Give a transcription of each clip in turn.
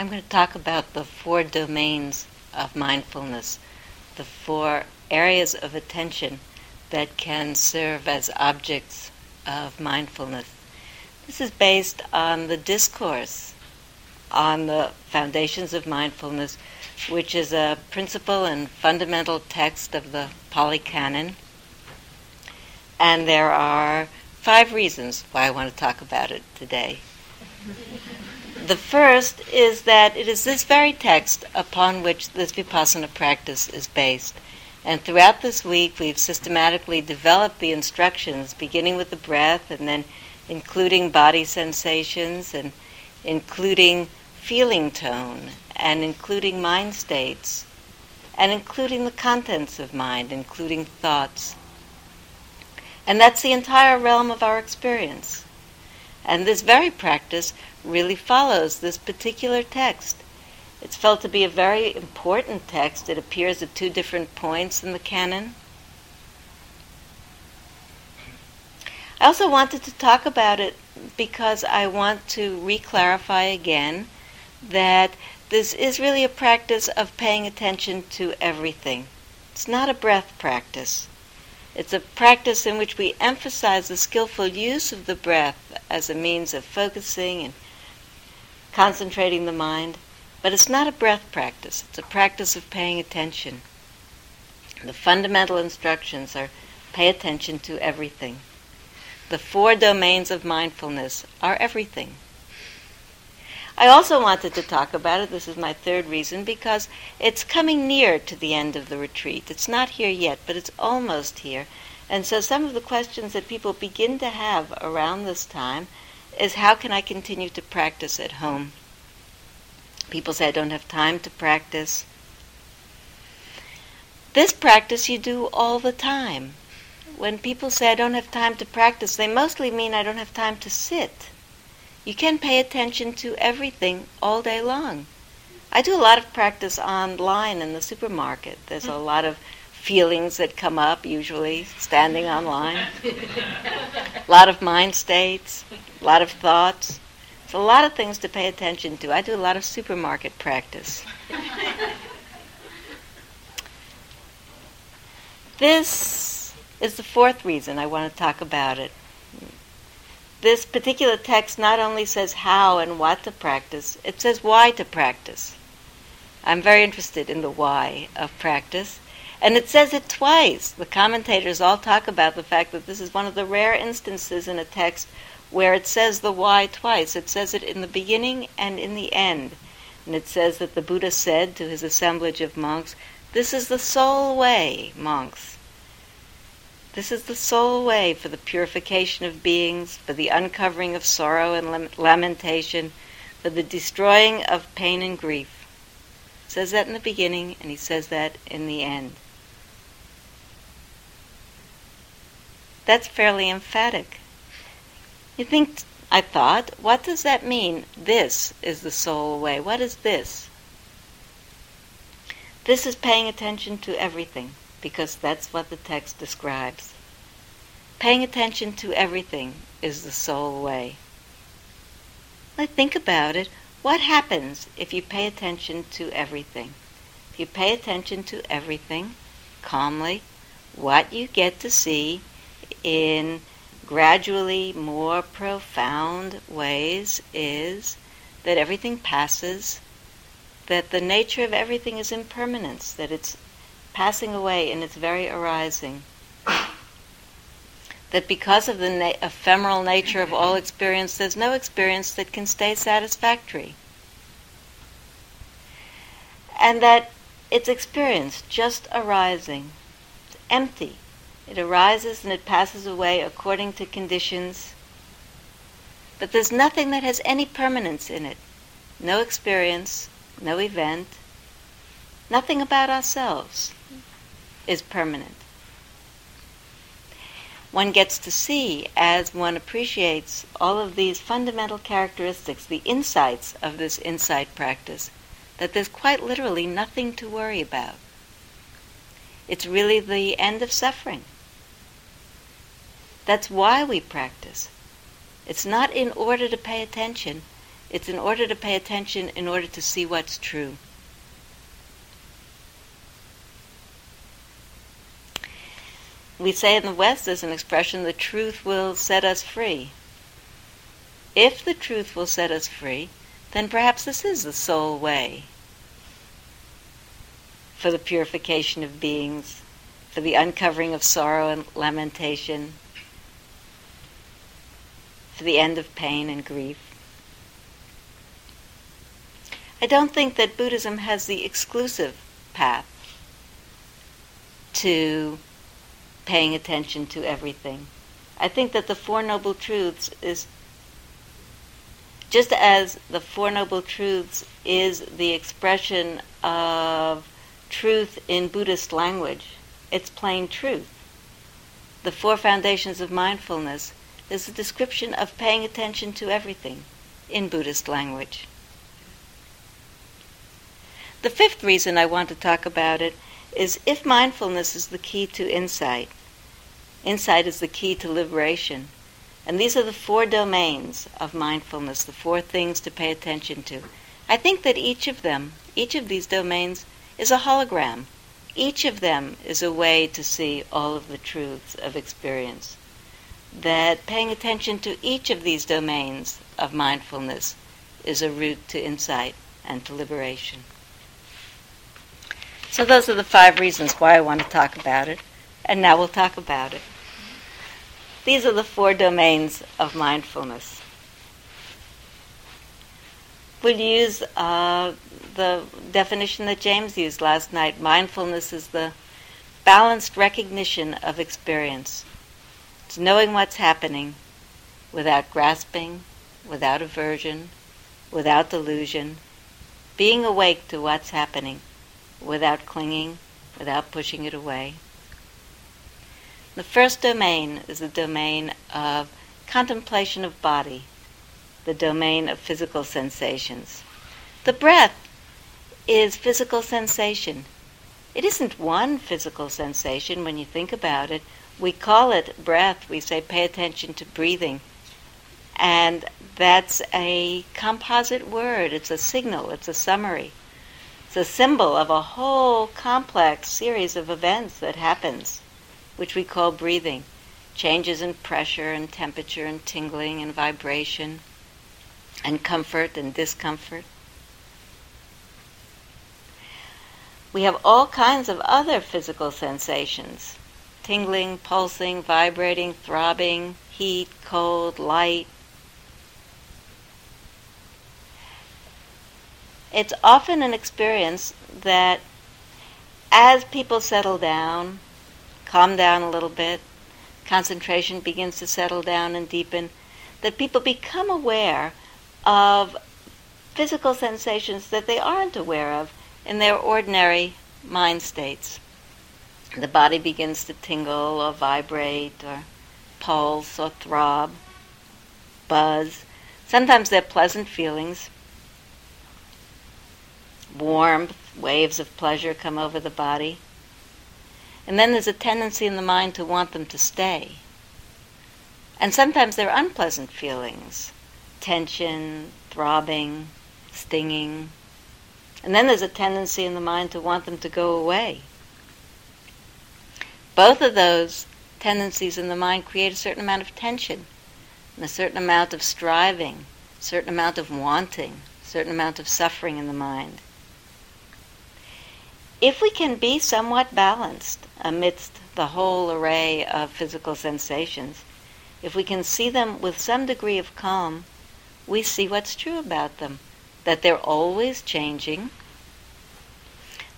I'm going to talk about the four domains of mindfulness, the four areas of attention that can serve as objects of mindfulness. This is based on the discourse on the foundations of mindfulness, which is a principal and fundamental text of the Pali Canon. And there are five reasons why I want to talk about it today. The first is that it is this very text upon which this vipassana practice is based. And throughout this week, we've systematically developed the instructions, beginning with the breath and then including body sensations and including feeling tone and including mind states and including the contents of mind, including thoughts. And that's the entire realm of our experience. And this very practice really follows this particular text. It's felt to be a very important text. It appears at two different points in the canon. I also wanted to talk about it because I want to re-clarify again that this is really a practice of paying attention to everything. It's not a breath practice. It's a practice in which we emphasize the skillful use of the breath as a means of focusing and concentrating the mind, but it's not a breath practice. It's a practice of paying attention. The fundamental instructions are pay attention to everything. The four domains of mindfulness are everything. I also wanted to talk about it, this is my third reason, because it's coming near to the end of the retreat. It's not here yet, but it's almost here. And so some of the questions that people begin to have around this time is how can I continue to practice at home? People say I don't have time to practice. This practice you do all the time. When people say I don't have time to practice, they mostly mean I don't have time to sit. You can pay attention to everything all day long. I do a lot of practice online in the supermarket. There's a lot of feelings that come up, usually standing online. a lot of mind states, a lot of thoughts. It's a lot of things to pay attention to. I do a lot of supermarket practice. this is the fourth reason I want to talk about it this particular text not only says how and what to practice, it says why to practice. I'm very interested in the why of practice. And it says it twice. The commentators all talk about the fact that this is one of the rare instances in a text where it says the why twice. It says it in the beginning and in the end. And it says that the Buddha said to his assemblage of monks, This is the sole way, monks. This is the sole way for the purification of beings, for the uncovering of sorrow and lamentation, for the destroying of pain and grief. He says that in the beginning, and he says that in the end. That's fairly emphatic. You think, I thought, what does that mean? This is the sole way. What is this? This is paying attention to everything because that's what the text describes. Paying attention to everything is the sole way. Let think about it. What happens if you pay attention to everything? If you pay attention to everything calmly, what you get to see in gradually more profound ways is that everything passes, that the nature of everything is impermanence, that it's passing away in its very arising. that because of the na- ephemeral nature of all experience, there's no experience that can stay satisfactory. And that it's experience just arising. It's empty. It arises and it passes away according to conditions. But there's nothing that has any permanence in it. No experience, no event, nothing about ourselves is permanent. One gets to see, as one appreciates all of these fundamental characteristics, the insights of this insight practice, that there's quite literally nothing to worry about. It's really the end of suffering. That's why we practice. It's not in order to pay attention, It's in order to pay attention, in order to see what's true. We say in the West, as an expression, the truth will set us free. If the truth will set us free, then perhaps this is the sole way for the purification of beings, for the uncovering of sorrow and lamentation, for the end of pain and grief. I don't think that Buddhism has the exclusive path to paying attention to everything. I think that the Four Noble Truths is just as the Four Noble Truths is the expression of truth in Buddhist language, it's plain truth. The Four Foundations of Mindfulness is a description of paying attention to everything in Buddhist language. The fifth reason I want to talk about it is if mindfulness is the key to insight, insight is the key to liberation. And these are the four domains of mindfulness, the four things to pay attention to. I think that each of them, each of these domains, is a hologram. Each of them is a way to see all of the truths of experience. That paying attention to each of these domains of mindfulness is a route to insight and to liberation. So, those are the five reasons why I want to talk about it, and now we'll talk about it. These are the four domains of mindfulness. We'll use uh, the definition that James used last night. Mindfulness is the balanced recognition of experience. It's knowing what's happening without grasping, without aversion, without delusion, being awake to what's happening without clinging, without pushing it away. The first domain is the domain of contemplation of body, the domain of physical sensations. The breath is physical sensation. It isn't one physical sensation when you think about it. We call it breath. We say pay attention to breathing. And that's a composite word. It's a signal. It's a summary. It's a symbol of a whole complex series of events that happens which we call breathing. Changes in pressure and temperature and tingling and vibration and comfort and discomfort. We have all kinds of other physical sensations tingling, pulsing, vibrating, throbbing, heat, cold, light. It's often an experience that as people settle down, calm down a little bit, concentration begins to settle down and deepen, that people become aware of physical sensations that they aren't aware of in their ordinary mind states. The body begins to tingle or vibrate or pulse or throb, buzz. Sometimes they're pleasant feelings. Warmth, waves of pleasure come over the body. And then there's a tendency in the mind to want them to stay. And sometimes they're unpleasant feelings tension, throbbing, stinging. And then there's a tendency in the mind to want them to go away. Both of those tendencies in the mind create a certain amount of tension, and a certain amount of striving, a certain amount of wanting, a certain amount of suffering in the mind if we can be somewhat balanced amidst the whole array of physical sensations, if we can see them with some degree of calm, we see what's true about them. That they're always changing,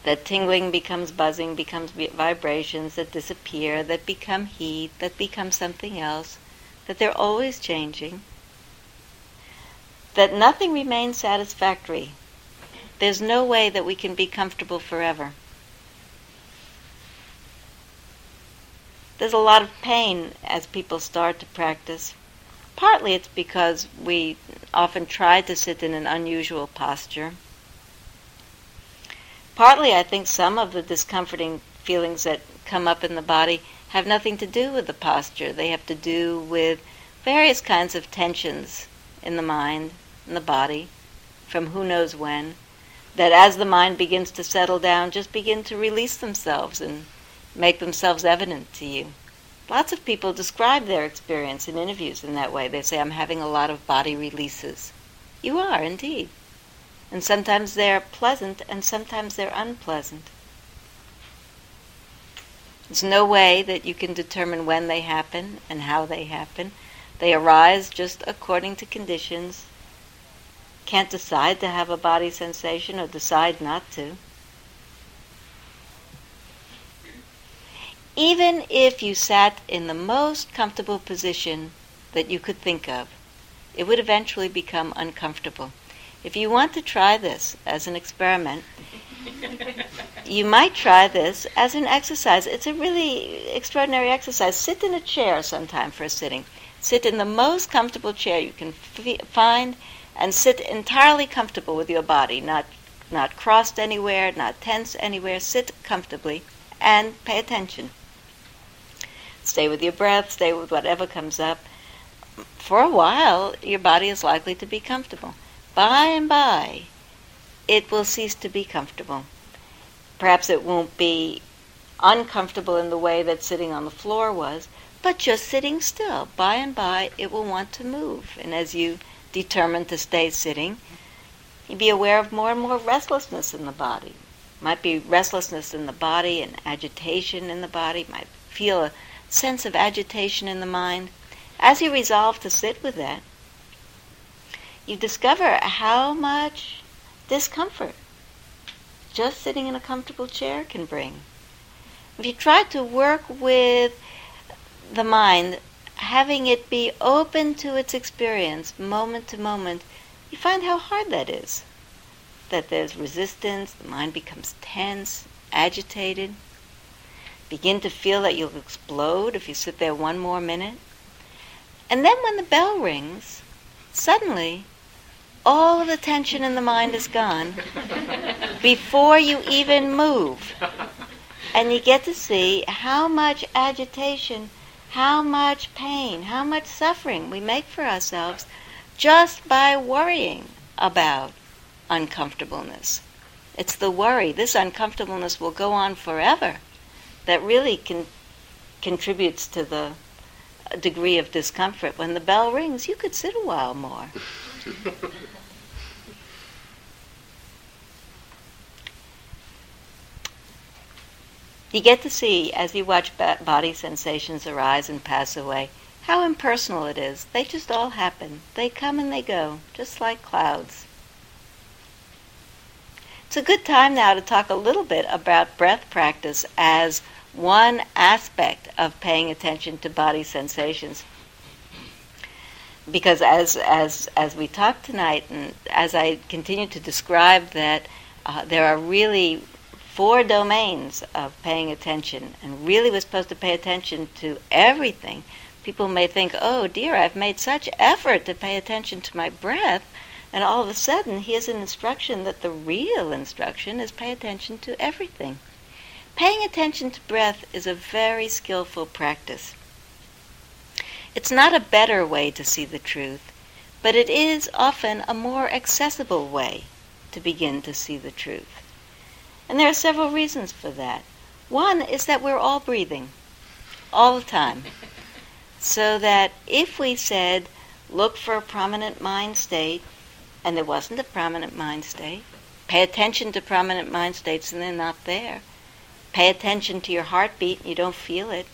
that tingling becomes buzzing, becomes vibrations that disappear, that become heat, that become something else, that they're always changing, that nothing remains satisfactory there's no way that we can be comfortable forever. There's a lot of pain as people start to practice. Partly it's because we often try to sit in an unusual posture. Partly I think some of the discomforting feelings that come up in the body have nothing to do with the posture. They have to do with various kinds of tensions in the mind, in the body from who knows when, that as the mind begins to settle down, just begin to release themselves and make themselves evident to you. Lots of people describe their experience in interviews in that way. They say, I'm having a lot of body releases. You are, indeed. And sometimes they're pleasant and sometimes they're unpleasant. There's no way that you can determine when they happen and how they happen. They arise just according to conditions. Can't decide to have a body sensation or decide not to. Even if you sat in the most comfortable position that you could think of, it would eventually become uncomfortable. If you want to try this as an experiment, you might try this as an exercise. It's a really extraordinary exercise. Sit in a chair sometime for a sitting. Sit in the most comfortable chair you can f- find and sit entirely comfortable with your body, not, not crossed anywhere, not tense anywhere. Sit comfortably and pay attention. Stay with your breath, stay with whatever comes up. For a while, your body is likely to be comfortable. By and by, it will cease to be comfortable. Perhaps it won't be uncomfortable in the way that sitting on the floor was, but just sitting still. By and by, it will want to move. And as you determine to stay sitting, you'd be aware of more and more restlessness in the body. Might be restlessness in the body and agitation in the body. Might feel a sense of agitation in the mind. As you resolve to sit with that, you discover how much discomfort just sitting in a comfortable chair can bring. If you try to work with the mind, having it be open to its experience moment to moment, you find how hard that is. That there's resistance, the mind becomes tense, agitated. Begin to feel that you'll explode if you sit there one more minute. And then when the bell rings, suddenly all of the tension in the mind is gone before you even move. And you get to see how much agitation, how much pain, how much suffering we make for ourselves just by worrying about uncomfortableness. It's the worry, this uncomfortableness will go on forever, that really contributes to the uh, degree of discomfort. When the bell rings, you could sit a while more. you get to see, as you watch body sensations arise and pass away, how impersonal it is. They just all happen. They come and they go, just like clouds. It's a good time now to talk a little bit about breath practice as one aspect of paying attention to body sensations. Because as, as, as we talk tonight, and as I continue to describe that uh, there are really four domains of paying attention, and really we're supposed to pay attention to everything. People may think, oh dear, I've made such effort to pay attention to my breath, and all of a sudden here's an instruction that the real instruction is pay attention to everything. Paying attention to breath is a very skillful practice. It's not a better way to see the truth, but it is often a more accessible way to begin to see the truth. And there are several reasons for that. One is that we're all breathing all the time. So that if we said, look for a prominent mind state, and there wasn't a prominent mind state, pay attention to prominent mind states and they're not there. Pay attention to your heartbeat and you don't feel it.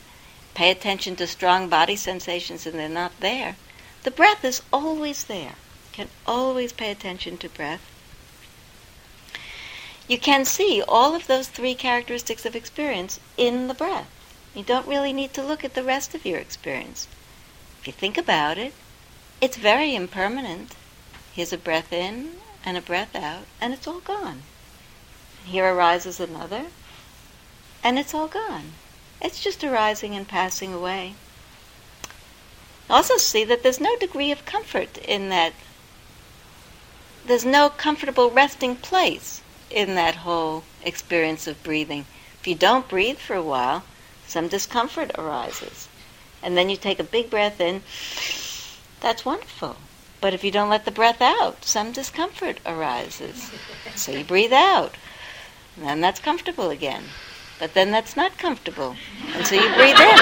Pay attention to strong body sensations and they're not there. The breath is always there. You can always pay attention to breath you can see all of those three characteristics of experience in the breath. You don't really need to look at the rest of your experience. If you think about it, it's very impermanent. Here's a breath in and a breath out, and it's all gone. Here arises another, and it's all gone. It's just arising and passing away. Also, see that there's no degree of comfort in that. There's no comfortable resting place in that whole experience of breathing. If you don't breathe for a while, some discomfort arises. And then you take a big breath in. That's wonderful. But if you don't let the breath out, some discomfort arises. So you breathe out. And then that's comfortable again. But then that's not comfortable. And so you breathe in.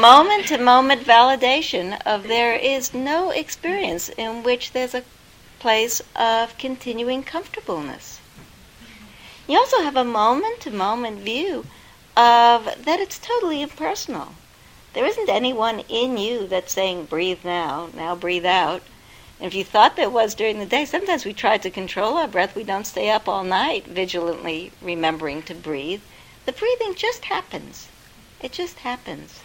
moment to moment validation of there is no experience in which there's a place of continuing comfortableness. You also have a moment to moment view of that it's totally impersonal. There isn't anyone in you that's saying, breathe now, now breathe out. And if you thought there was during the day, sometimes we try to control our breath. We don't stay up all night vigilantly remembering to breathe. The breathing just happens. It just happens.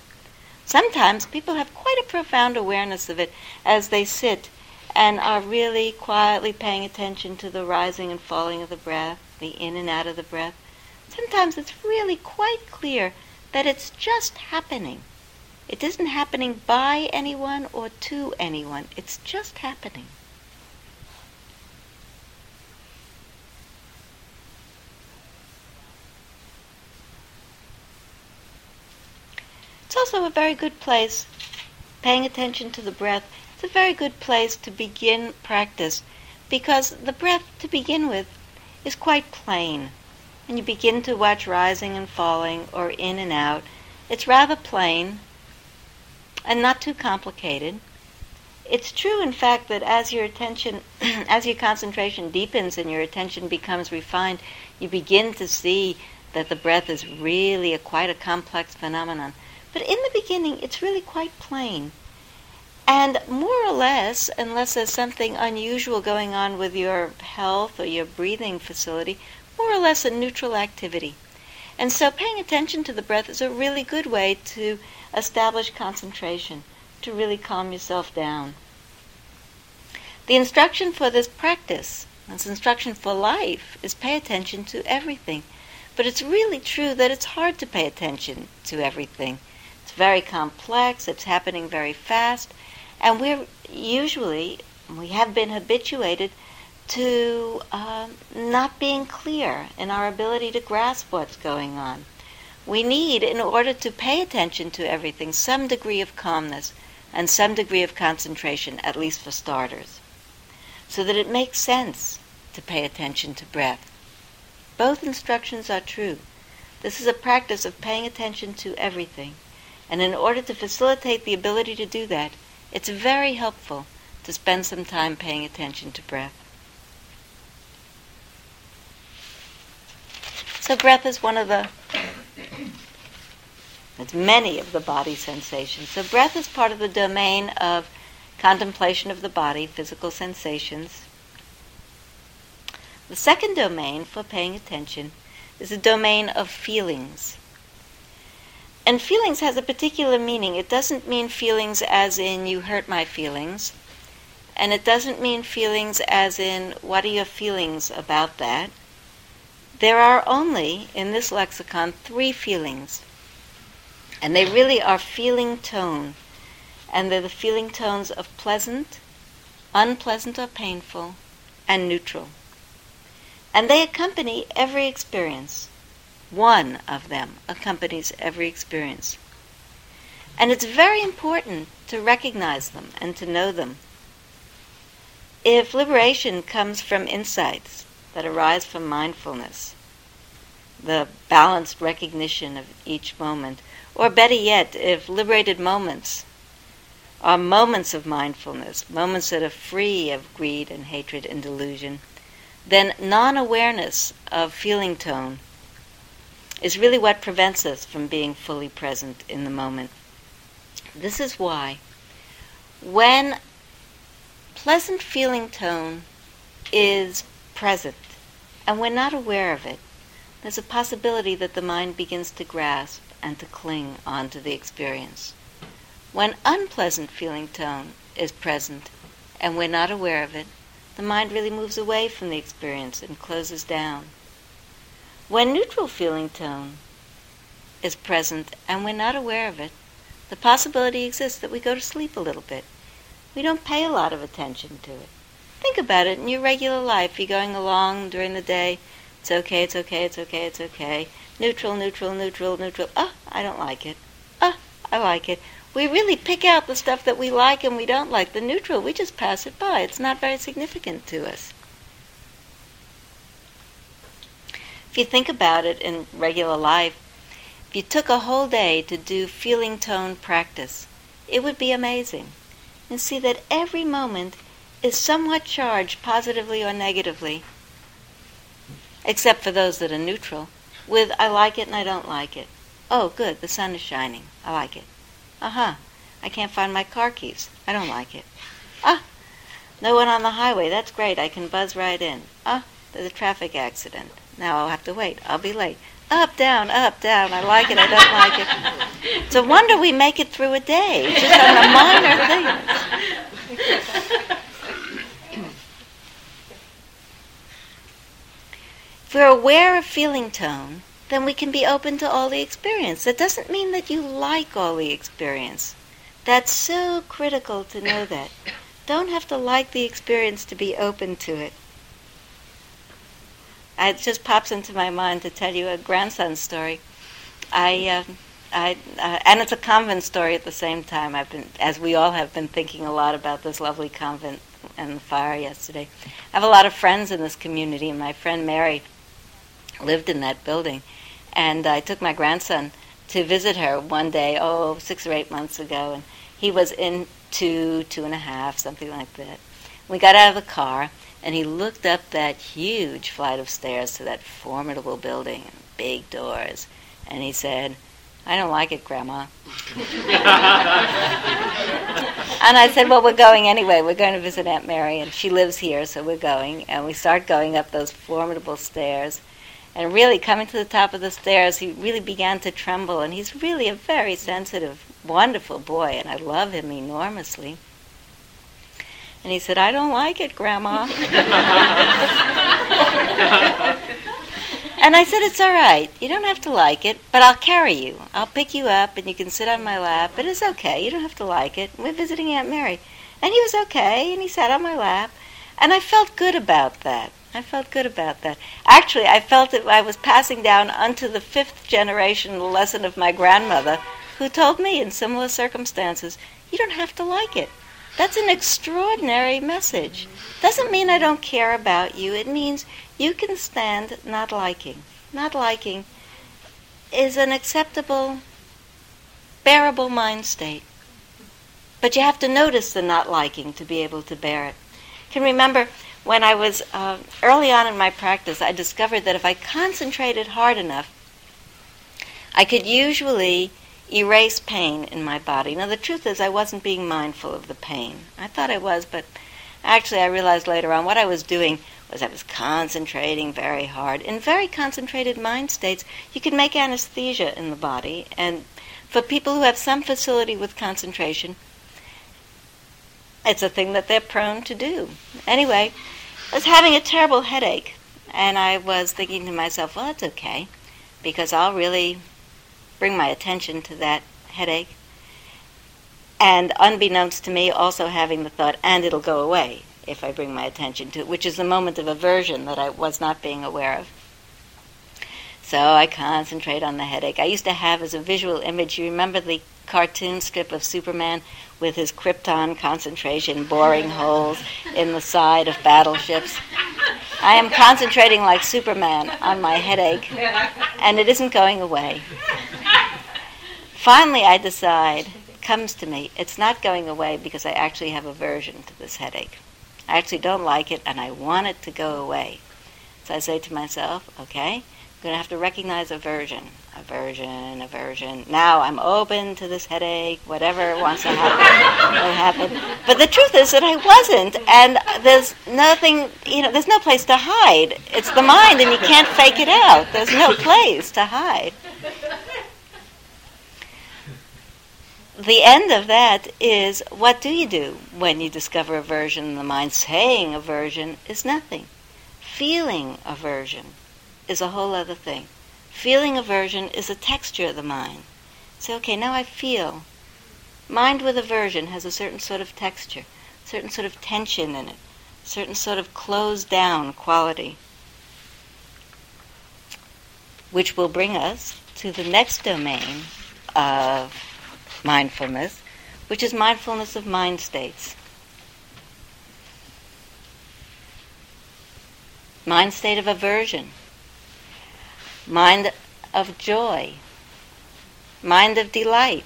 Sometimes people have quite a profound awareness of it as they sit and are really quietly paying attention to the rising and falling of the breath, the in and out of the breath. Sometimes it's really quite clear that it's just happening. It isn't happening by anyone or to anyone, it's just happening. It's also a very good place, paying attention to the breath, it's a very good place to begin practice because the breath to begin with is quite plain. When you begin to watch rising and falling or in and out, it's rather plain and not too complicated. It's true, in fact, that as your attention, as your concentration deepens and your attention becomes refined, you begin to see that the breath is really a quite a complex phenomenon. But in the beginning, it's really quite plain. And more or less, unless there's something unusual going on with your health or your breathing facility, more or less a neutral activity. And so paying attention to the breath is a really good way to establish concentration, to really calm yourself down. The instruction for this practice, this instruction for life, is pay attention to everything. But it's really true that it's hard to pay attention to everything. It's very complex, it's happening very fast, and we're usually, we have been habituated to uh, not being clear in our ability to grasp what's going on. We need, in order to pay attention to everything, some degree of calmness and some degree of concentration, at least for starters, so that it makes sense to pay attention to breath. Both instructions are true. This is a practice of paying attention to everything. And in order to facilitate the ability to do that, it's very helpful to spend some time paying attention to breath. So breath is one of the it's many of the body sensations. So breath is part of the domain of contemplation of the body, physical sensations. The second domain for paying attention is the domain of feelings. And feelings has a particular meaning. It doesn't mean feelings as in you hurt my feelings. And it doesn't mean feelings as in what are your feelings about that. There are only, in this lexicon, three feelings. And they really are feeling tone. And they're the feeling tones of pleasant, unpleasant or painful, and neutral. And they accompany every experience. One of them accompanies every experience. And it's very important to recognize them and to know them. If liberation comes from insights that arise from mindfulness, the balanced recognition of each moment, or better yet, if liberated moments are moments of mindfulness, moments that are free of greed and hatred and delusion, then non awareness of feeling tone is really what prevents us from being fully present in the moment. This is why when pleasant feeling tone is present and we're not aware of it, there's a possibility that the mind begins to grasp and to cling onto the experience. When unpleasant feeling tone is present and we're not aware of it, the mind really moves away from the experience and closes down. When neutral feeling tone is present and we're not aware of it, the possibility exists that we go to sleep a little bit. We don't pay a lot of attention to it. Think about it in your regular life. You're going along during the day. It's okay, it's okay, it's okay, it's okay. Neutral, neutral, neutral, neutral. Oh, I don't like it. Oh, I like it. We really pick out the stuff that we like and we don't like. The neutral, we just pass it by. It's not very significant to us. If you think about it in regular life, if you took a whole day to do feeling tone practice, it would be amazing. And see that every moment is somewhat charged positively or negatively, except for those that are neutral, with I like it and I don't like it. Oh, good, the sun is shining. I like it. Uh huh. I can't find my car keys. I don't like it. Ah, no one on the highway. That's great. I can buzz right in. Ah, there's a traffic accident. Now I'll have to wait. I'll be late. Up, down, up, down. I like it. I don't like it. It's a wonder we make it through a day just on the minor things. If we're aware of feeling tone, then we can be open to all the experience. That doesn't mean that you like all the experience. That's so critical to know that. Don't have to like the experience to be open to it. It just pops into my mind to tell you a grandson story. I, uh, I, uh, and it's a convent story at the same time. I've been, as we all have been thinking a lot about this lovely convent and the fire yesterday. I have a lot of friends in this community, and my friend Mary lived in that building. And I took my grandson to visit her one day, oh, six or eight months ago, and he was in two, two and a half, something like that. We got out of the car, and he looked up that huge flight of stairs to that formidable building and big doors, and he said, I don't like it, Grandma. and I said, Well, we're going anyway. We're going to visit Aunt Mary, and she lives here, so we're going. And we start going up those formidable stairs. And really, coming to the top of the stairs, he really began to tremble. And he's really a very sensitive, wonderful boy, and I love him enormously. And he said, I don't like it, Grandma. and I said, It's all right. You don't have to like it, but I'll carry you. I'll pick you up, and you can sit on my lap. But it's okay. You don't have to like it. We're visiting Aunt Mary. And he was okay, and he sat on my lap. And I felt good about that. I felt good about that. Actually, I felt that I was passing down unto the fifth generation the lesson of my grandmother, who told me in similar circumstances, you don't have to like it. That's an extraordinary message. Doesn't mean I don't care about you. It means you can stand not liking. Not liking is an acceptable, bearable mind state. But you have to notice the not liking to be able to bear it. I can remember when I was uh, early on in my practice, I discovered that if I concentrated hard enough, I could usually erase pain in my body. Now, the truth is, I wasn't being mindful of the pain. I thought I was, but actually, I realized later on what I was doing was I was concentrating very hard. In very concentrated mind states, you can make anesthesia in the body, and for people who have some facility with concentration, it's a thing that they're prone to do. Anyway, I was having a terrible headache, and I was thinking to myself, well, that's okay, because I'll really bring my attention to that headache. And unbeknownst to me, also having the thought, and it'll go away if I bring my attention to it, which is a moment of aversion that I was not being aware of. So I concentrate on the headache. I used to have as a visual image, you remember the cartoon strip of Superman with his krypton concentration boring holes in the side of battleships? I am concentrating like Superman on my headache, and it isn't going away. Finally, I decide, comes to me, it's not going away because I actually have aversion to this headache. I actually don't like it, and I want it to go away. So I say to myself, okay, I'm going to have to recognize aversion. Aversion, aversion. Now I'm open to this headache, whatever wants to happen will happen. But the truth is that I wasn't, and there's nothing, you know, there's no place to hide. It's the mind, and you can't fake it out. There's no place to hide. The end of that is what do you do when you discover aversion in the mind? Saying aversion is nothing. Feeling aversion is a whole other thing. Feeling aversion is a texture of the mind. Say, okay, now I feel. Mind with aversion has a certain sort of texture, certain sort of tension in it, certain sort of closed down quality, which will bring us to the next domain of mindfulness, which is mindfulness of mind states. Mind state of aversion, mind of joy, mind of delight.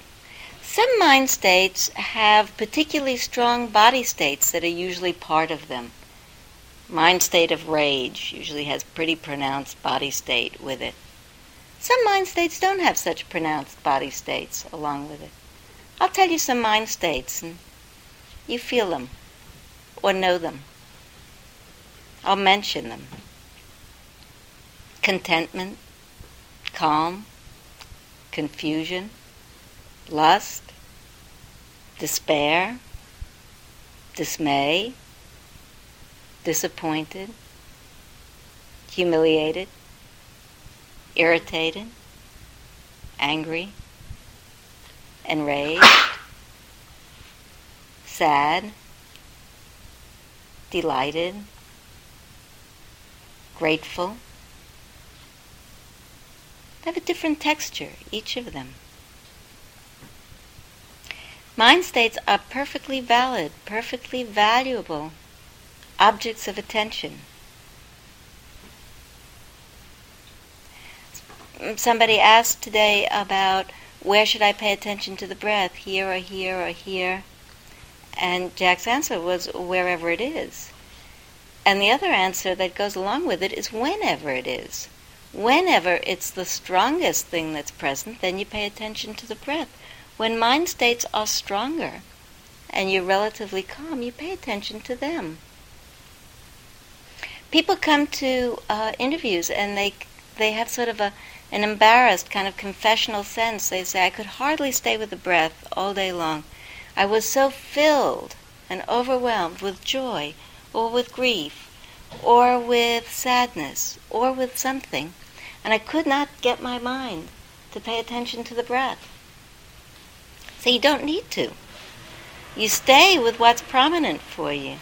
Some mind states have particularly strong body states that are usually part of them. Mind state of rage usually has pretty pronounced body state with it. Some mind states don't have such pronounced body states along with it. I'll tell you some mind states and you feel them or know them. I'll mention them. Contentment, calm, confusion, lust, despair, dismay, disappointed, humiliated, irritated, angry, enraged, sad, delighted, grateful. They have a different texture, each of them. Mind states are perfectly valid, perfectly valuable objects of attention. Somebody asked today about where should I pay attention to the breath, here or here or here? And Jack's answer was wherever it is. And the other answer that goes along with it is whenever it is. Whenever it's the strongest thing that's present, then you pay attention to the breath. When mind states are stronger and you're relatively calm, you pay attention to them people come to uh, interviews and they they have sort of a an embarrassed kind of confessional sense. They say, "I could hardly stay with the breath all day long. I was so filled and overwhelmed with joy, or with grief, or with sadness, or with something, and I could not get my mind to pay attention to the breath." So you don't need to. You stay with what's prominent for you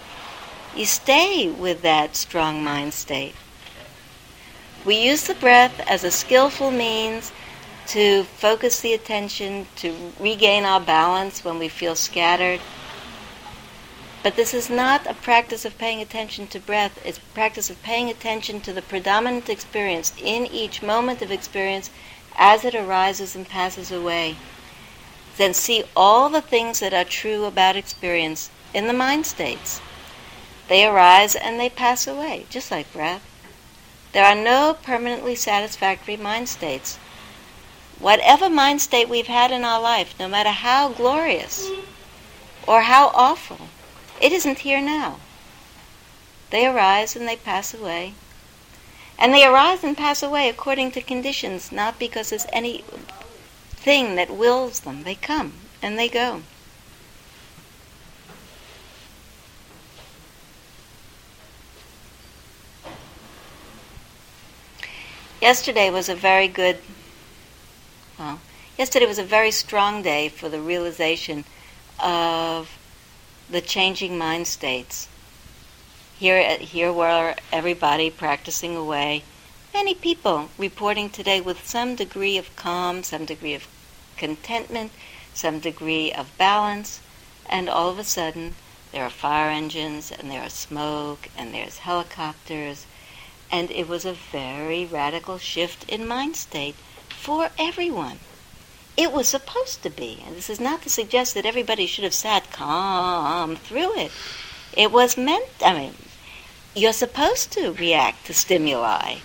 you stay with that strong mind state. We use the breath as a skillful means to focus the attention, to regain our balance when we feel scattered. But this is not a practice of paying attention to breath, it's a practice of paying attention to the predominant experience in each moment of experience as it arises and passes away. Then see all the things that are true about experience in the mind states. They arise and they pass away, just like breath. There are no permanently satisfactory mind states. Whatever mind state we've had in our life, no matter how glorious or how awful, it isn't here now. They arise and they pass away. And they arise and pass away according to conditions, not because there's any thing that wills them. They come and they go. Yesterday was a very good, well, yesterday was a very strong day for the realization of the changing mind states. Here, here were everybody practicing away, many people reporting today with some degree of calm, some degree of contentment, some degree of balance, and all of a sudden there are fire engines and there is smoke and there's helicopters and it was a very radical shift in mind state for everyone. It was supposed to be. And this is not to suggest that everybody should have sat calm through it. It was meant, I mean, you're supposed to react to stimuli.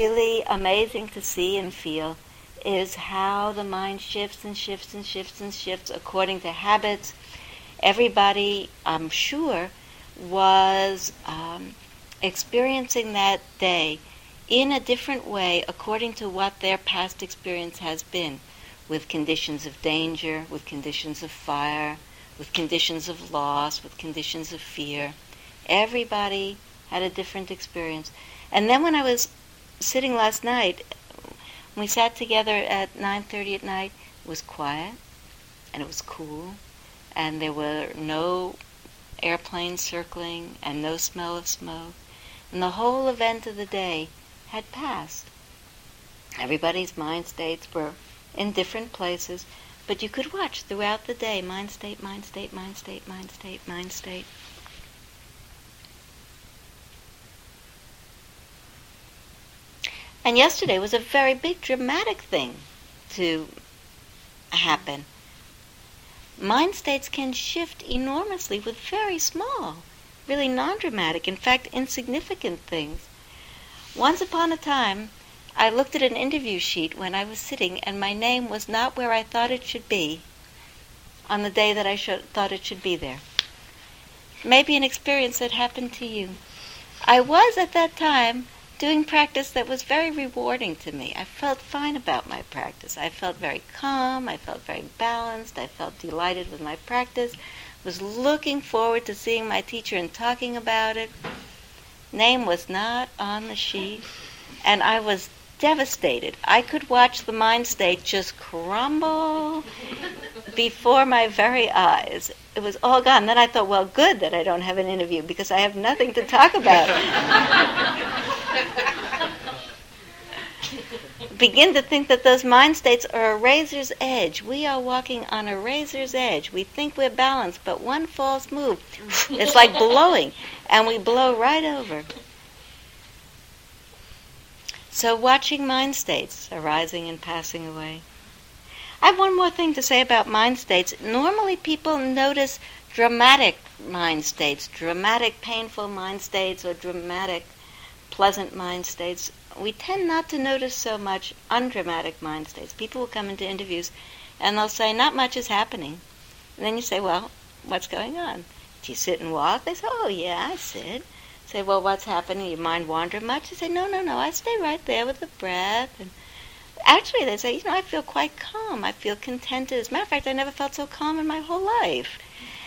Really amazing to see and feel is how the mind shifts and shifts and shifts and shifts according to habits. Everybody, I'm sure, was um, experiencing that day in a different way according to what their past experience has been, with conditions of danger, with conditions of fire, with conditions of loss, with conditions of fear. Everybody had a different experience. And then when I was sitting last night, we sat together at 9:30 at night, it was quiet and it was cool and there were no airplanes circling and no smell of smoke and the whole event of the day had passed. Everybody's mind states were in different places, but you could watch throughout the day mind state, mind state, mind state, mind state, mind state. And yesterday was a very big dramatic thing to happen. Mind states can shift enormously with very small, really non dramatic, in fact, insignificant things. Once upon a time, I looked at an interview sheet when I was sitting, and my name was not where I thought it should be on the day that I should, thought it should be there. Maybe an experience that happened to you. I was at that time doing practice that was very rewarding to me. I felt fine about my practice. I felt very calm. I felt very balanced. I felt delighted with my practice. Was looking forward to seeing my teacher and talking about it. Name was not on the sheet, and I was devastated. I could watch the mind state just crumble before my very eyes. It was all gone. Then I thought, well, good that I don't have an interview because I have nothing to talk about. Begin to think that those mind states are a razor's edge. We are walking on a razor's edge. We think we're balanced, but one false move, it's like blowing, and we blow right over. So, watching mind states arising and passing away. I have one more thing to say about mind states. Normally, people notice dramatic mind states, dramatic painful mind states, or dramatic pleasant mind states. We tend not to notice so much undramatic mind states. People will come into interviews and they'll say, Not much is happening. And then you say, Well, what's going on? Do you sit and walk? They say, Oh, yeah, I sit say, well, what's happening? Your mind wander much? They say, no, no, no. I stay right there with the breath. And actually, they say, you know, I feel quite calm. I feel contented. As a matter of fact, I never felt so calm in my whole life.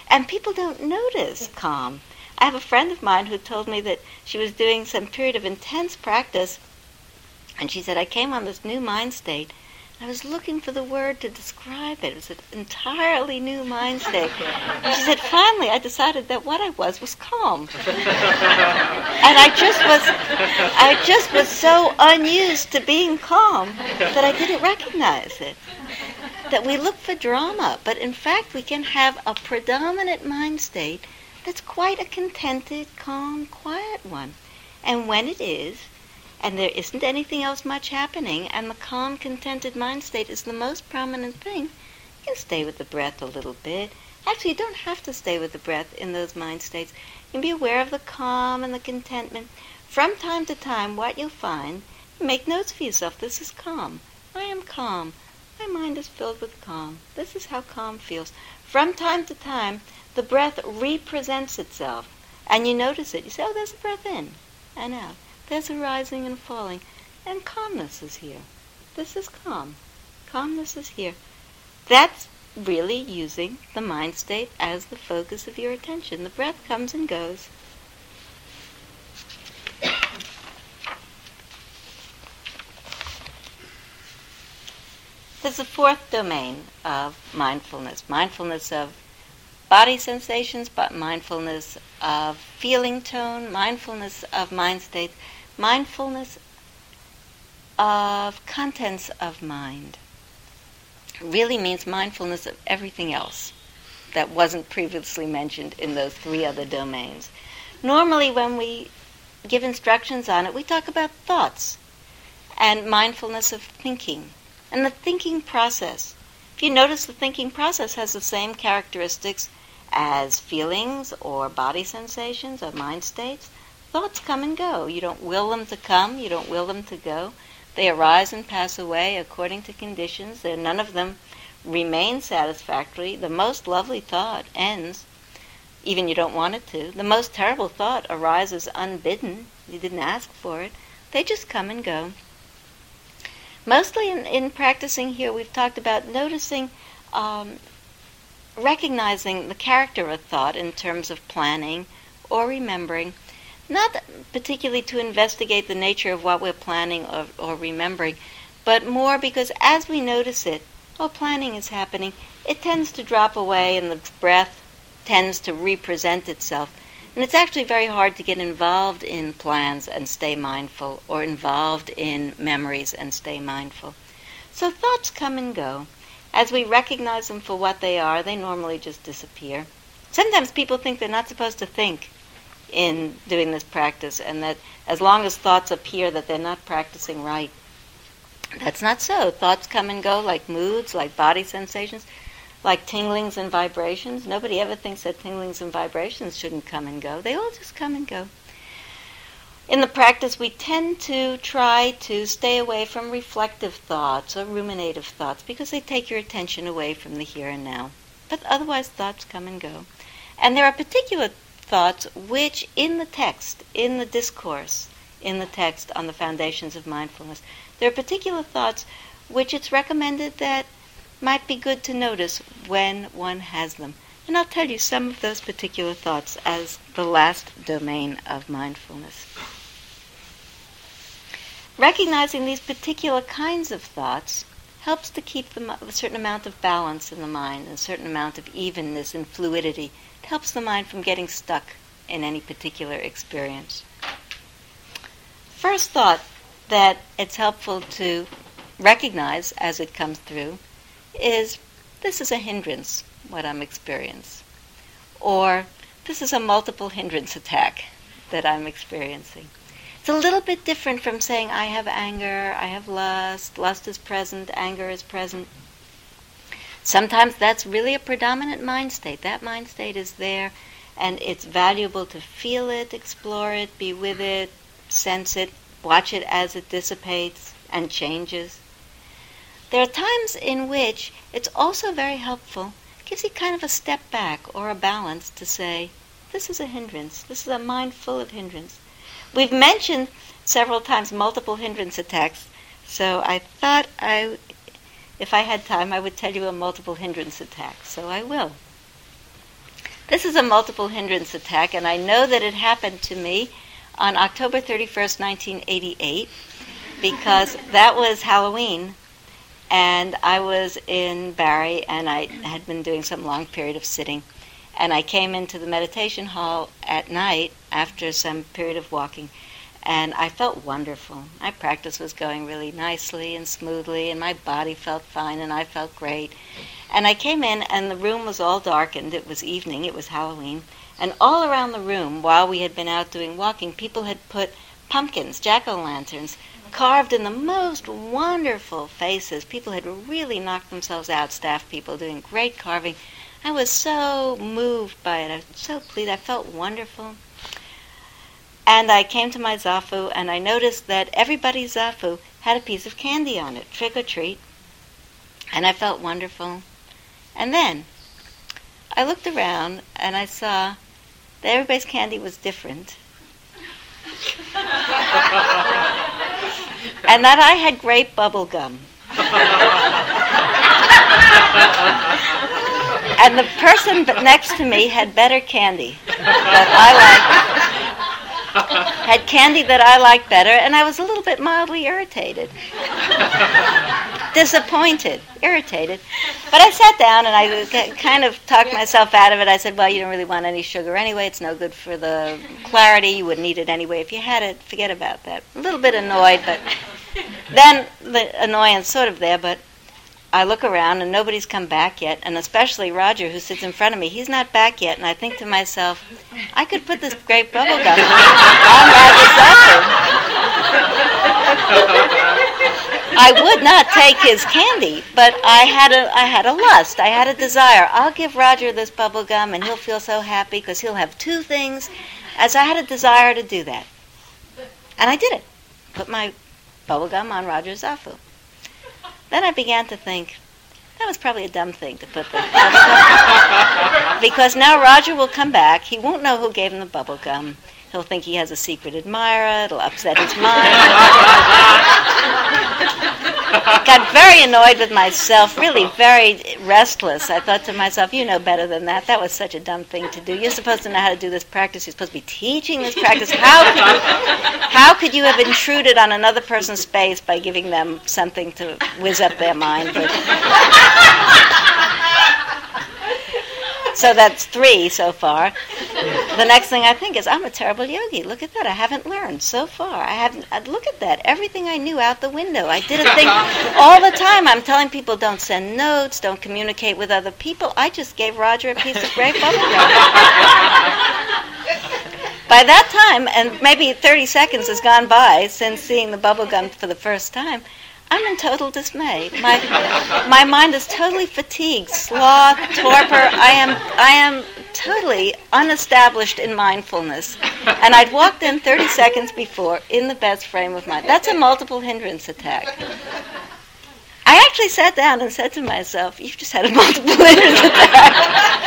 And people don't notice calm. I have a friend of mine who told me that she was doing some period of intense practice, and she said, I came on this new mind state, I was looking for the word to describe it. It was an entirely new mind state. And she said, finally, I decided that what I was was calm. and I just was, I just was so unused to being calm that I didn't recognize it. That we look for drama, but in fact, we can have a predominant mind state that's quite a contented, calm, quiet one. And when it is, and there isn't anything else much happening, and the calm, contented mind state is the most prominent thing, you can stay with the breath a little bit. Actually, you don't have to stay with the breath in those mind states. You can be aware of the calm and the contentment. From time to time, what you'll find, make notes for yourself. This is calm. I am calm. My mind is filled with calm. This is how calm feels. From time to time, the breath represents itself, and you notice it. You say, oh, there's a breath in and out. There's a rising and falling, and calmness is here. This is calm. Calmness is here. That's really using the mind state as the focus of your attention. The breath comes and goes. There's a fourth domain of mindfulness mindfulness of body sensations, but mindfulness of feeling tone, mindfulness of mind states mindfulness of contents of mind really means mindfulness of everything else that wasn't previously mentioned in those three other domains. Normally, when we give instructions on it, we talk about thoughts and mindfulness of thinking and the thinking process. If you notice, the thinking process has the same characteristics as feelings or body sensations or mind states. Thoughts come and go. You don't will them to come, you don't will them to go. They arise and pass away according to conditions. They're, none of them remain satisfactory. The most lovely thought ends, even you don't want it to. The most terrible thought arises unbidden. You didn't ask for it. They just come and go. Mostly in, in practicing here, we've talked about noticing, um, recognizing the character of thought in terms of planning or remembering not particularly to investigate the nature of what we're planning or, or remembering, but more because as we notice it, while planning is happening, it tends to drop away and the breath tends to represent itself. And it's actually very hard to get involved in plans and stay mindful, or involved in memories and stay mindful. So thoughts come and go. As we recognize them for what they are, they normally just disappear. Sometimes people think they're not supposed to think in doing this practice and that as long as thoughts appear that they're not practicing right. That's not so. Thoughts come and go like moods, like body sensations, like tinglings and vibrations. Nobody ever thinks that tinglings and vibrations shouldn't come and go. They all just come and go. In the practice, we tend to try to stay away from reflective thoughts or ruminative thoughts because they take your attention away from the here and now. But otherwise, thoughts come and go. And there are particular thoughts which, in the text, in the discourse, in the text on the foundations of mindfulness, there are particular thoughts which it's recommended that might be good to notice when one has them. And I'll tell you some of those particular thoughts as the last domain of mindfulness. Recognizing these particular kinds of thoughts helps to keep the, a certain amount of balance in the mind, a certain amount of evenness and fluidity. It helps the mind from getting stuck in any particular experience. First thought that it's helpful to recognize as it comes through is this is a hindrance, what I'm experiencing. Or this is a multiple hindrance attack that I'm experiencing. It's a little bit different from saying I have anger, I have lust, lust is present, anger is present. Sometimes that's really a predominant mind state. That mind state is there, and it's valuable to feel it, explore it, be with it, sense it, watch it as it dissipates and changes. There are times in which it's also very helpful, gives you kind of a step back or a balance to say, this is a hindrance, this is a mind full of hindrance. We've mentioned several times multiple hindrance attacks, so I thought I, if I had time, I would tell you a multiple hindrance attack, so I will. This is a multiple hindrance attack, and I know that it happened to me on October 31st, 1988, because that was Halloween, and I was in Barre, and I had been doing some long period of sitting. And I came into the meditation hall at night after some period of walking, and I felt wonderful. My practice was going really nicely and smoothly, and my body felt fine, and I felt great. And I came in, and the room was all darkened. It was evening, it was Halloween. And all around the room, while we had been out doing walking, people had put pumpkins, jack o' lanterns, carved in the most wonderful faces. People had really knocked themselves out, staff people doing great carving. I was so moved by it. I was so pleased. I felt wonderful. And I came to my zafu and I noticed that everybody's zafu had a piece of candy on it, trick or treat. And I felt wonderful. And then I looked around and I saw that everybody's candy was different. and that I had grape bubble gum. and the person next to me had better candy that I liked. had candy that I liked better, and I was a little bit mildly irritated disappointed, irritated. But I sat down and I kind of talked myself out of it. I said, well, you don't really want any sugar anyway. It's no good for the clarity. You wouldn't eat it anyway. If you had it, forget about that. A little bit annoyed, but then the annoyance sort of there, but I look around and nobody's come back yet, and especially Roger, who sits in front of me, he's not back yet. And I think to myself, I could put this great bubble gum on Roger's I would not take his candy, but I had a I had a lust. I had a desire. I'll give Roger this bubble gum, and he'll feel so happy because he'll have two things. As I had a desire to do that, and I did it. Put my bubble gum on Roger's zafu. Then I began to think that was probably a dumb thing to put the bubble gum because now Roger will come back. He won't know who gave him the bubble gum. He'll think he has a secret admirer. It'll upset his mind. Got very annoyed with myself, really very restless. I thought to myself, you know better than that. That was such a dumb thing to do. You're supposed to know how to do this practice. You're supposed to be teaching this practice. How could you, how could you have intruded on another person's space by giving them something to whiz up their mind? But So that's three so far. The next thing I think is, I'm a terrible yogi. Look at that. I haven't learned so far. I haven't. Uh, look at that. Everything I knew out the window. I did a thing all the time. I'm telling people don't send notes, don't communicate with other people. I just gave Roger a piece of great bubblegum. By that time, and maybe 30 seconds has gone by since seeing the bubblegum for the first time, I'm in total dismay. My, my mind is totally fatigued, sloth, torpor. I am, I am totally unestablished in mindfulness. And I'd walked in 30 seconds before in the best frame of mind. That's a multiple hindrance attack. I actually sat down and said to myself, You've just had a multiple hindrance attack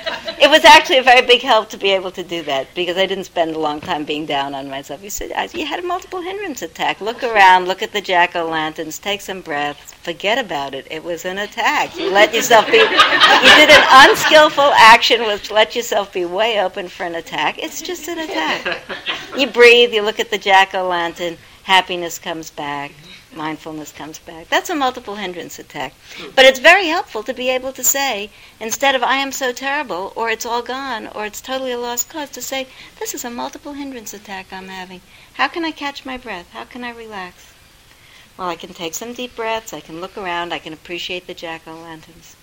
it was actually a very big help to be able to do that because I didn't spend a long time being down on myself. You said you had a multiple hindrance attack. Look around, look at the jack o' lanterns, take some breaths, forget about it. It was an attack. You let yourself be. You did an unskillful action which let yourself be way open for an attack. It's just an attack. You breathe. You look at the jack o' lantern. Happiness comes back mindfulness comes back. That's a multiple hindrance attack. But it's very helpful to be able to say, instead of I am so terrible, or it's all gone, or it's totally a lost cause, to say, this is a multiple hindrance attack I'm having. How can I catch my breath? How can I relax? Well, I can take some deep breaths, I can look around, I can appreciate the jack o' lanterns.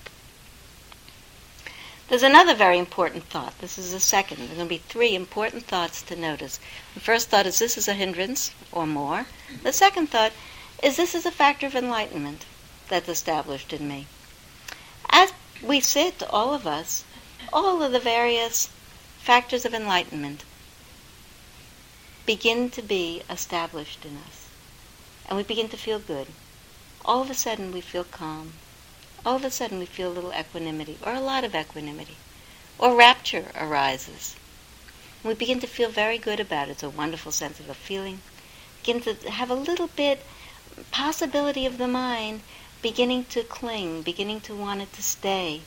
There's another very important thought. This is the second. There are going to be three important thoughts to notice. The first thought is this is a hindrance or more. The second thought is this is a factor of enlightenment that's established in me. As we sit, all of us, all of the various factors of enlightenment begin to be established in us. And we begin to feel good. All of a sudden we feel calm. All of a sudden we feel a little equanimity, or a lot of equanimity. Or rapture arises. We begin to feel very good about it. It's a wonderful sense of a feeling. Begin to have a little bit possibility of the mind beginning to cling, beginning to want it to stay.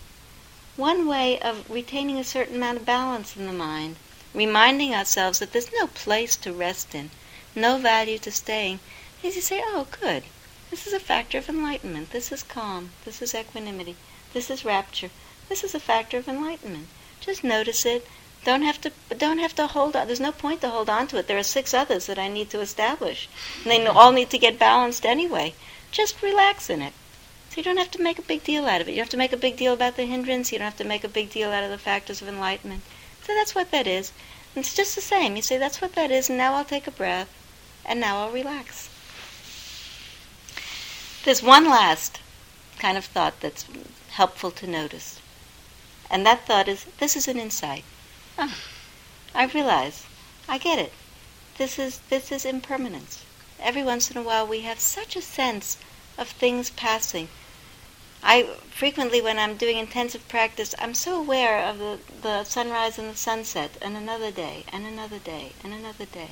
One way of retaining a certain amount of balance in the mind, reminding ourselves that there's no place to rest in, no value to staying, is to say, oh, good. This is a factor of enlightenment. This is calm. This is equanimity. This is rapture. This is a factor of enlightenment. Just notice it, don't have to don't have to hold on. There's no point to hold on to it. There are six others that I need to establish. And they all need to get balanced anyway. Just relax in it. So you don't have to make a big deal out of it. You don't have to make a big deal about the hindrance. You don't have to make a big deal out of the factors of enlightenment. So that's what that is. And it's just the same. You say that's what that is, and now I'll take a breath, and now I'll relax. There's one last kind of thought that's helpful to notice. And that thought is this is an insight. I realize. I get it. This is this is impermanence. Every once in a while we have such a sense of things passing. I frequently when I'm doing intensive practice, I'm so aware of the, the sunrise and the sunset and another day and another day and another day.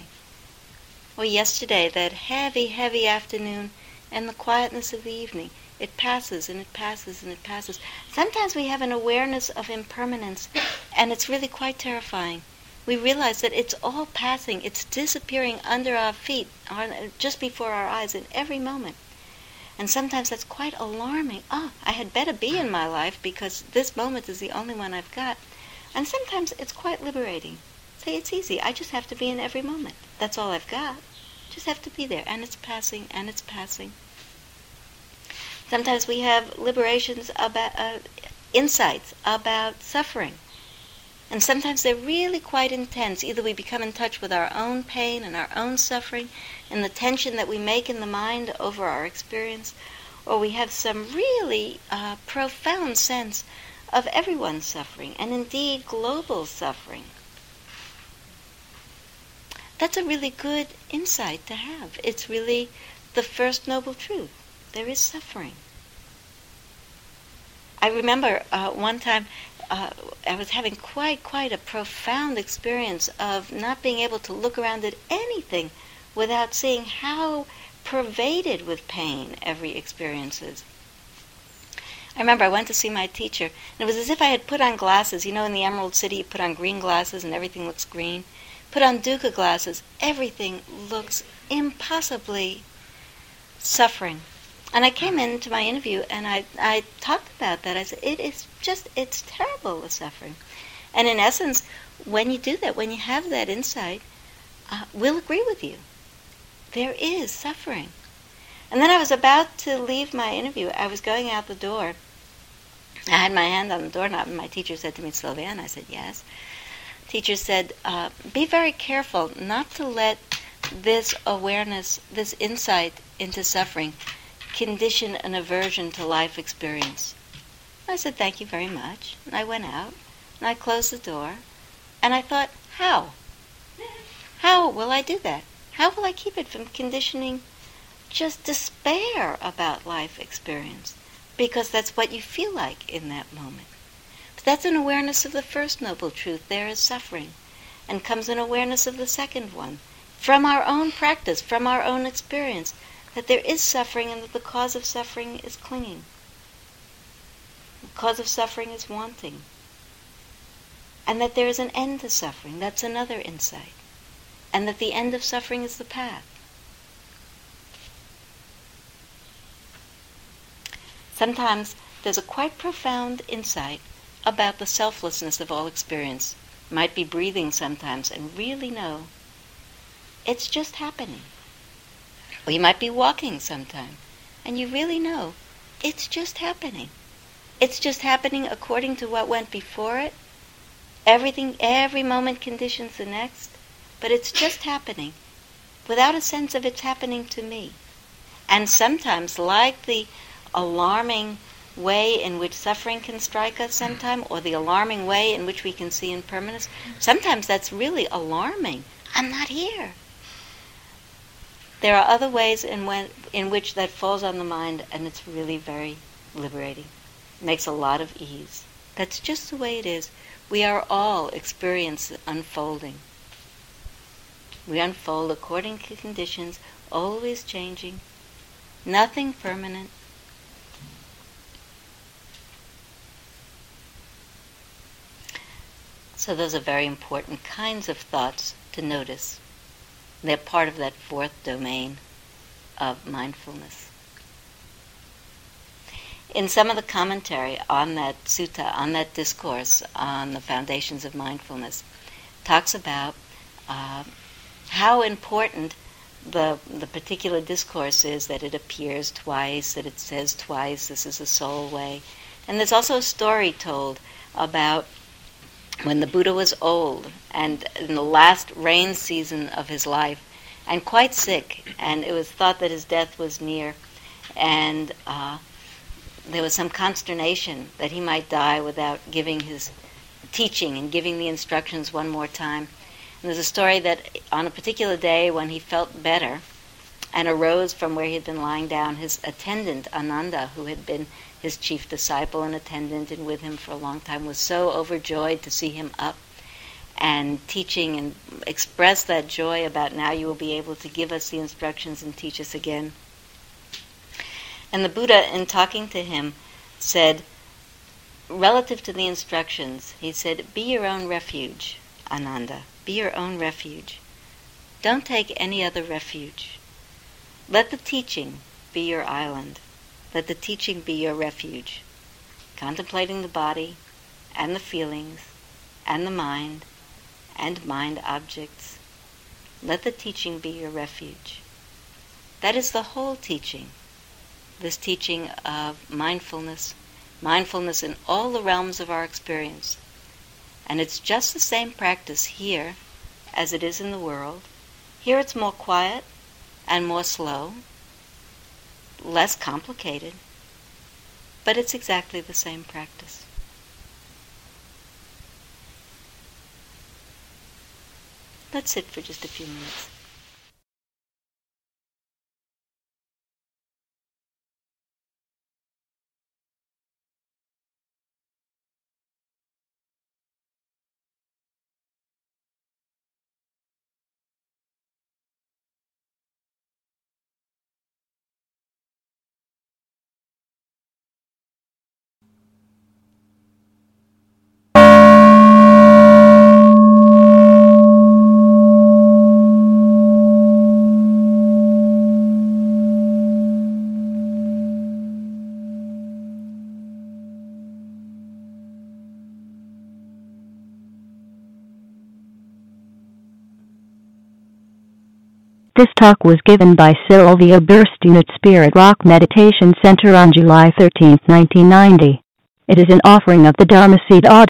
Or yesterday, that heavy, heavy afternoon and the quietness of the evening. It passes and it passes and it passes. Sometimes we have an awareness of impermanence, and it's really quite terrifying. We realize that it's all passing, it's disappearing under our feet, just before our eyes, in every moment. And sometimes that's quite alarming. Oh, I had better be in my life because this moment is the only one I've got. And sometimes it's quite liberating. Say, it's easy. I just have to be in every moment. That's all I've got. Just have to be there. And it's passing, and it's passing. Sometimes we have liberations about uh, insights about suffering. And sometimes they're really quite intense. Either we become in touch with our own pain and our own suffering and the tension that we make in the mind over our experience, or we have some really uh, profound sense of everyone's suffering, and indeed global suffering. That's a really good insight to have. It's really the first noble truth. There is suffering. I remember uh, one time uh, I was having quite, quite a profound experience of not being able to look around at anything without seeing how pervaded with pain every experience is. I remember I went to see my teacher, and it was as if I had put on glasses. You know, in the Emerald City, you put on green glasses and everything looks green. Put on dukkha glasses, everything looks impossibly suffering. And I came into my interview and I, I talked about that. I said, it is just, it's terrible, the suffering. And in essence, when you do that, when you have that insight, uh, we'll agree with you. There is suffering. And then I was about to leave my interview. I was going out the door. I had my hand on the doorknob, and my teacher said to me, Sylviane, I said, yes. Teacher said, uh, be very careful not to let this awareness, this insight into suffering, condition an aversion to life experience. I said, thank you very much. And I went out, and I closed the door, and I thought, how? How will I do that? How will I keep it from conditioning just despair about life experience? Because that's what you feel like in that moment. But that's an awareness of the first noble truth there is suffering. And comes an awareness of the second one from our own practice, from our own experience, that there is suffering and that the cause of suffering is clinging. The cause of suffering is wanting. And that there is an end to suffering. That's another insight and that the end of suffering is the path. Sometimes there's a quite profound insight about the selflessness of all experience. might be breathing sometimes and really know it's just happening. Or you might be walking sometime and you really know it's just happening. It's just happening according to what went before it. Everything, every moment conditions the next but it's just happening without a sense of it's happening to me. And sometimes, like the alarming way in which suffering can strike us sometime, or the alarming way in which we can see impermanence, sometimes that's really alarming. I'm not here. There are other ways in, when, in which that falls on the mind, and it's really very liberating. It makes a lot of ease. That's just the way it is. We are all experiencing unfolding. We unfold according to conditions, always changing, nothing permanent. So those are very important kinds of thoughts to notice. They're part of that fourth domain of mindfulness. In some of the commentary on that sutta, on that discourse on the foundations of mindfulness, talks about uh, how important the the particular discourse is that it appears twice, that it says twice, this is a sole way. And there's also a story told about when the Buddha was old and in the last rain season of his life and quite sick, and it was thought that his death was near, and uh, there was some consternation that he might die without giving his teaching and giving the instructions one more time. And there's a story that on a particular day when he felt better and arose from where he had been lying down, his attendant, Ananda, who had been his chief disciple and attendant and with him for a long time, was so overjoyed to see him up and teaching and expressed that joy about now you will be able to give us the instructions and teach us again. And the Buddha, in talking to him, said, relative to the instructions, he said, Be your own refuge, Ananda. Be your own refuge. Don't take any other refuge. Let the teaching be your island. Let the teaching be your refuge. Contemplating the body and the feelings and the mind and mind objects. Let the teaching be your refuge. That is the whole teaching. This teaching of mindfulness, mindfulness in all the realms of our experience, and it's just the same practice here as it is in the world. Here it's more quiet and more slow, less complicated, but it's exactly the same practice. Let's sit for just a few minutes. This talk was given by Sylvia Boorstein at Spirit Rock Meditation Center on July 13, 1990. It is an offering of the Dharma Seed.